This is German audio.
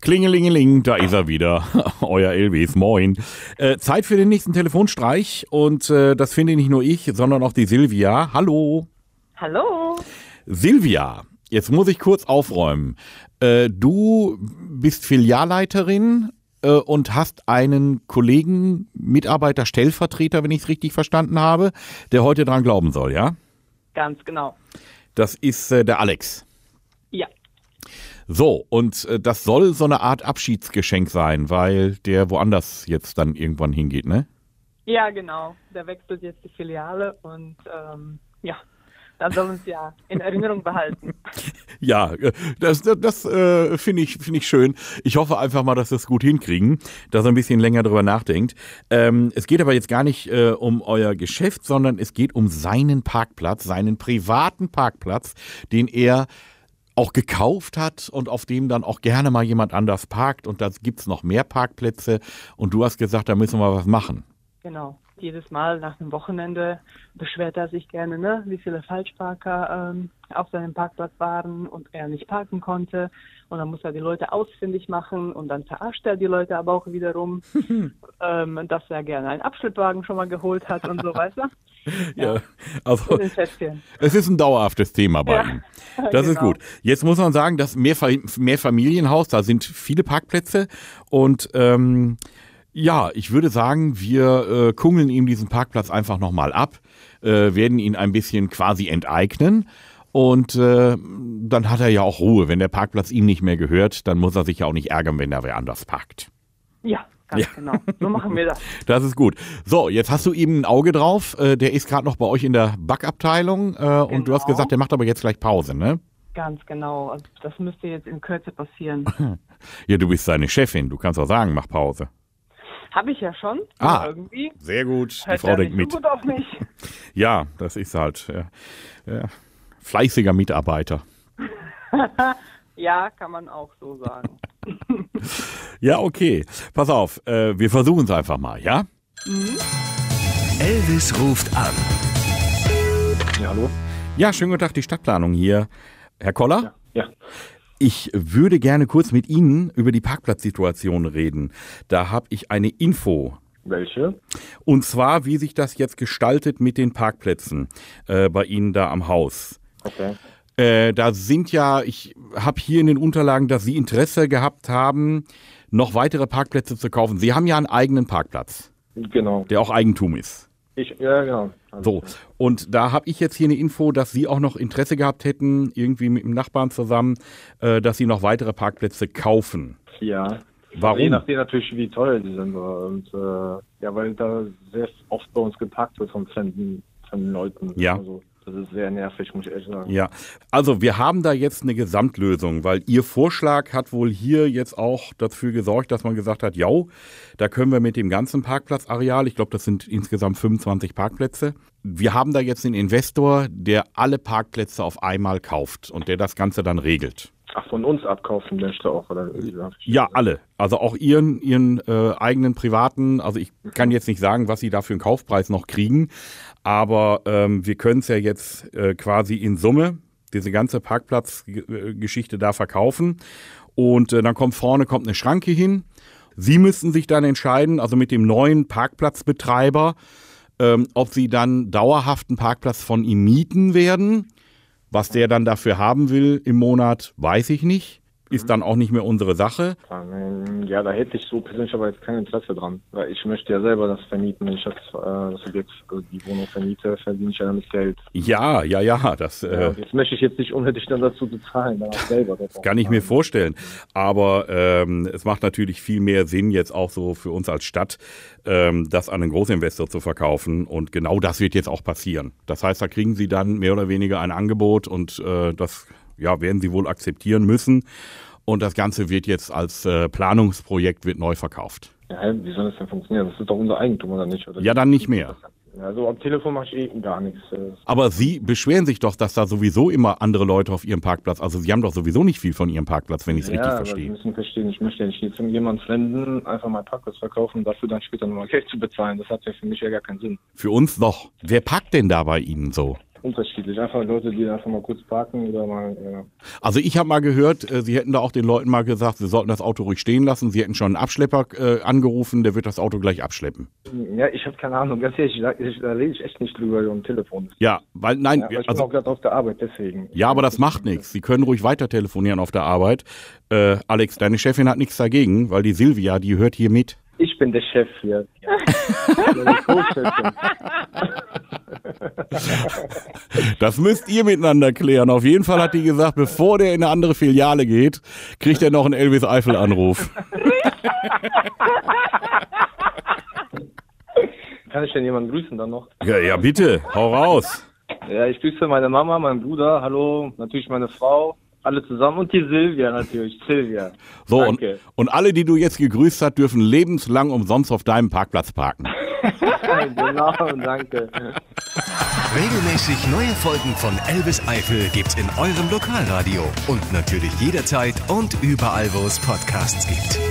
Klingelingeling, da ist er wieder. Euer Elvis, moin. Äh, Zeit für den nächsten Telefonstreich und äh, das finde nicht nur ich, sondern auch die Silvia. Hallo. Hallo. Silvia, jetzt muss ich kurz aufräumen. Äh, du bist Filialleiterin äh, und hast einen Kollegen, Mitarbeiter, Stellvertreter, wenn ich es richtig verstanden habe, der heute dran glauben soll, ja? Ganz genau. Das ist äh, der Alex. Ja. So, und äh, das soll so eine Art Abschiedsgeschenk sein, weil der woanders jetzt dann irgendwann hingeht, ne? Ja, genau. Der wechselt jetzt die Filiale und ähm, ja, dann soll uns ja in Erinnerung behalten. Ja, äh, das, das, das äh, finde ich, finde ich schön. Ich hoffe einfach mal, dass wir es gut hinkriegen, dass er ein bisschen länger drüber nachdenkt. Ähm, es geht aber jetzt gar nicht äh, um euer Geschäft, sondern es geht um seinen Parkplatz, seinen privaten Parkplatz, den er auch gekauft hat und auf dem dann auch gerne mal jemand anders parkt. Und da gibt's noch mehr Parkplätze. Und du hast gesagt, da müssen wir was machen. Genau. Jedes Mal nach dem Wochenende beschwert er sich gerne, ne, wie viele Falschparker ähm, auf seinem Parkplatz waren und er nicht parken konnte. Und dann muss er die Leute ausfindig machen und dann verarscht er die Leute aber auch wiederum, ähm, dass er gerne einen Abschnittwagen schon mal geholt hat und so, weißt du? Ja, also es ist ein dauerhaftes Thema bei Ja, ihm. Das ist genau. gut. Jetzt muss man sagen, das Mehrfa- Mehrfamilienhaus, da sind viele Parkplätze und ähm, ja, ich würde sagen, wir äh, kungeln ihm diesen Parkplatz einfach nochmal ab, äh, werden ihn ein bisschen quasi enteignen und äh, dann hat er ja auch Ruhe. Wenn der Parkplatz ihm nicht mehr gehört, dann muss er sich ja auch nicht ärgern, wenn er wer anders parkt. Ja, ganz Ja. genau. So machen wir das. Das ist gut. So, jetzt hast du ihm ein Auge drauf. Äh, der ist gerade noch bei euch in der Backabteilung äh, und du hast Genau. gesagt, der macht aber jetzt gleich Pause, ne? Ganz genau. Also das müsste jetzt in Kürze passieren. Ja, du bist seine Chefin. Du kannst auch sagen, mach Pause. Habe ich ja schon. Ah. irgendwie Sehr gut. Die hört Frau er denkt mit. so gut auf mich. Ja, das ist halt ja, ja, fleißiger Mitarbeiter. Ja, kann man auch so sagen. Ja, okay. Pass auf, äh, wir versuchen es einfach mal, ja? Elvis ruft an. Ja, hallo? Ja, schönen guten Tag, die Stadtplanung hier. Herr Koller? Ja. Ich würde gerne kurz mit Ihnen über die Parkplatzsituation reden. Da habe ich eine Info. Welche? Und zwar, wie sich das jetzt gestaltet mit den Parkplätzen äh, bei Ihnen da am Haus. Okay. Äh, da sind ja, ich habe hier in den Unterlagen, dass Sie Interesse gehabt haben, noch weitere Parkplätze zu kaufen. Sie haben ja einen eigenen Parkplatz, Genau. der auch Eigentum ist. Ich, ja, genau. Also, So, und da habe ich jetzt hier eine Info, dass Sie auch noch Interesse gehabt hätten, irgendwie mit dem Nachbarn zusammen, äh, dass Sie noch weitere Parkplätze kaufen. Ja. Warum? Je nachdem natürlich, wie teuer die sind. Und äh, ja, weil da sehr oft bei uns geparkt wird von fremden, fremden Leuten. Ja. Also, das ist sehr nervig, muss ich ehrlich sagen. Ja, also wir haben da jetzt eine Gesamtlösung, weil Ihr Vorschlag hat wohl hier jetzt auch dafür gesorgt, dass man gesagt hat, ja, da können wir mit dem ganzen Parkplatzareal, ich glaube, das sind insgesamt 25 Parkplätze, wir haben da jetzt einen Investor, der alle Parkplätze auf einmal kauft und der das Ganze dann regelt. Ach, von uns abkaufen möchte auch, oder? Ja, alle. Also auch ihren, ihren äh, eigenen privaten, also ich kann jetzt nicht sagen, was sie da für einen Kaufpreis noch kriegen, aber ähm, wir können es ja jetzt äh, quasi in Summe, diese ganze Parkplatzgeschichte da verkaufen. Und äh, dann kommt vorne kommt eine Schranke hin. Sie müssten sich dann entscheiden, also mit dem neuen Parkplatzbetreiber, ähm, ob sie dann dauerhaft einen Parkplatz von ihm mieten werden. Was der dann dafür haben will im Monat, weiß ich nicht. Ist dann auch nicht mehr unsere Sache. Ja, da hätte ich so persönlich aber jetzt kein Interesse dran. Weil ich möchte ja selber das vermieten. Wenn ich das, äh, das Objekt, also die Wohnung vermiete, verdiene ich ja damit Geld. Ja, ja, ja, das Ja, äh, und jetzt möchte ich jetzt nicht unnötig dann dazu bezahlen. Auch selber. Das kann ich mir vorstellen. Aber ähm, es macht natürlich viel mehr Sinn, jetzt auch so für uns als Stadt, ähm, das an einen Großinvestor zu verkaufen. Und genau das wird jetzt auch passieren. Das heißt, da kriegen Sie dann mehr oder weniger ein Angebot und äh, das ja, werden Sie wohl akzeptieren müssen. Und das Ganze wird jetzt als äh, Planungsprojekt wird neu verkauft. Ja, wie soll das denn funktionieren? Das ist doch unser Eigentum, oder nicht? Oder? Ja, dann nicht mehr. Also am Telefon mache ich eh gar nichts. Aber Sie beschweren sich doch, dass da sowieso immer andere Leute auf Ihrem Parkplatz, also Sie haben doch sowieso nicht viel von Ihrem Parkplatz, wenn ich es ja, richtig aber Sie verstehe. müssen verstehen, ich möchte ja nicht jetzt jemand Fremden einfach mal Parkplatz verkaufen und dafür dann später nochmal Geld zu bezahlen. Das hat ja für mich ja gar keinen Sinn. Für uns doch. Wer parkt denn da bei Ihnen so? Unterschiedlich. Einfach Leute, die einfach mal kurz parken oder mal. Ja. Also ich habe mal gehört, äh, sie hätten da auch den Leuten mal gesagt, sie sollten das Auto ruhig stehen lassen. Sie hätten schon einen Abschlepper äh, angerufen, der wird das Auto gleich abschleppen. Ja, ich habe keine Ahnung. Ganz ehrlich, da, ich, da rede ich echt nicht drüber am Telefon. Ja, weil nein, Ja, aber ich bin also, auch gerade auf der Arbeit, deswegen. ja, aber das macht nichts. Sie können ruhig weiter telefonieren auf der Arbeit. Äh, Alex, deine Chefin hat nichts dagegen, weil die Silvia, die hört hier mit. Ich bin der Chef hier. Ja. Das müsst ihr miteinander klären. Auf jeden Fall hat die gesagt, bevor der in eine andere Filiale geht, kriegt er noch einen Elvis Eifel Anruf. Kann ich denn jemanden grüßen dann noch? Ja, ja, bitte, hau raus. Ja, ich grüße meine Mama, meinen Bruder, hallo, natürlich meine Frau, alle zusammen und die Silvia natürlich, Silvia. So, und, Danke. und alle, die du jetzt gegrüßt hast, dürfen lebenslang umsonst auf deinem Parkplatz parken. genau, danke. Regelmäßig neue Folgen von Elvis Eifel gibt's in eurem Lokalradio und natürlich jederzeit und überall, wo es Podcasts gibt.